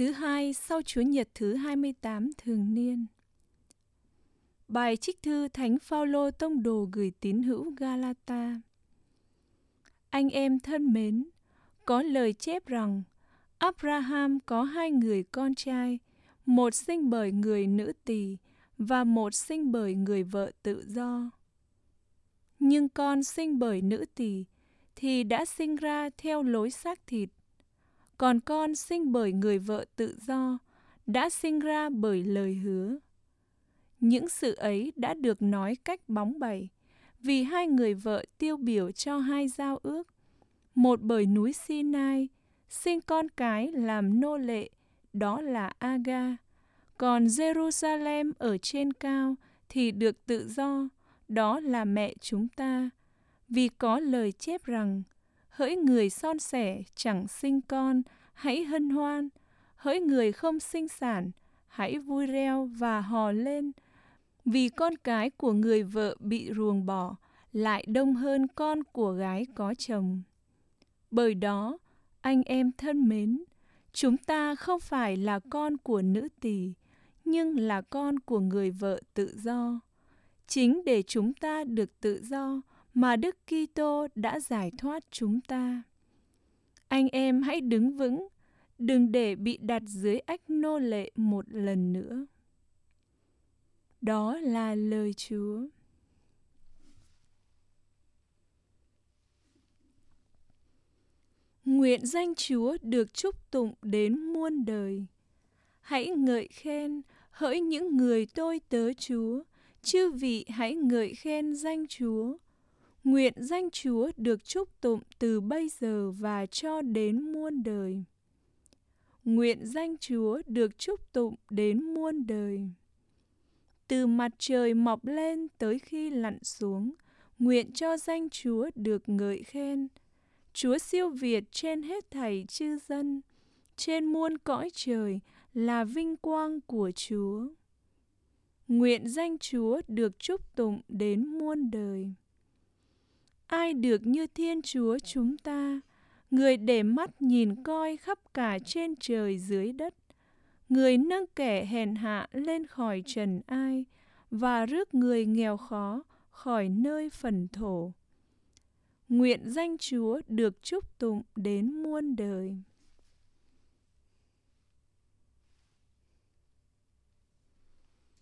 thứ hai sau Chúa Nhật thứ 28 thường niên. Bài trích thư Thánh Phaolô tông đồ gửi tín hữu Galata. Anh em thân mến, có lời chép rằng Abraham có hai người con trai, một sinh bởi người nữ tỳ và một sinh bởi người vợ tự do. Nhưng con sinh bởi nữ tỳ thì đã sinh ra theo lối xác thịt, còn con sinh bởi người vợ tự do đã sinh ra bởi lời hứa. Những sự ấy đã được nói cách bóng bẩy, vì hai người vợ tiêu biểu cho hai giao ước. Một bởi núi Sinai, sinh con cái làm nô lệ, đó là Aga. Còn Jerusalem ở trên cao thì được tự do, đó là mẹ chúng ta. Vì có lời chép rằng, hỡi người son sẻ chẳng sinh con, hãy hân hoan, hỡi người không sinh sản, hãy vui reo và hò lên, vì con cái của người vợ bị ruồng bỏ lại đông hơn con của gái có chồng. Bởi đó, anh em thân mến, chúng ta không phải là con của nữ tỳ, nhưng là con của người vợ tự do. Chính để chúng ta được tự do mà Đức Kitô đã giải thoát chúng ta. Anh em hãy đứng vững, đừng để bị đặt dưới ách nô lệ một lần nữa. Đó là lời Chúa. Nguyện danh Chúa được chúc tụng đến muôn đời. Hãy ngợi khen, hỡi những người tôi tớ Chúa, chư vị hãy ngợi khen danh Chúa. Nguyện danh Chúa được chúc tụng từ bây giờ và cho đến muôn đời. Nguyện danh Chúa được chúc tụng đến muôn đời. Từ mặt trời mọc lên tới khi lặn xuống, nguyện cho danh Chúa được ngợi khen. Chúa siêu việt trên hết thảy chư dân, trên muôn cõi trời là vinh quang của Chúa. Nguyện danh Chúa được chúc tụng đến muôn đời. Ai được như Thiên Chúa chúng ta, người để mắt nhìn coi khắp cả trên trời dưới đất, người nâng kẻ hèn hạ lên khỏi trần ai và rước người nghèo khó khỏi nơi phần thổ. Nguyện danh Chúa được chúc tụng đến muôn đời.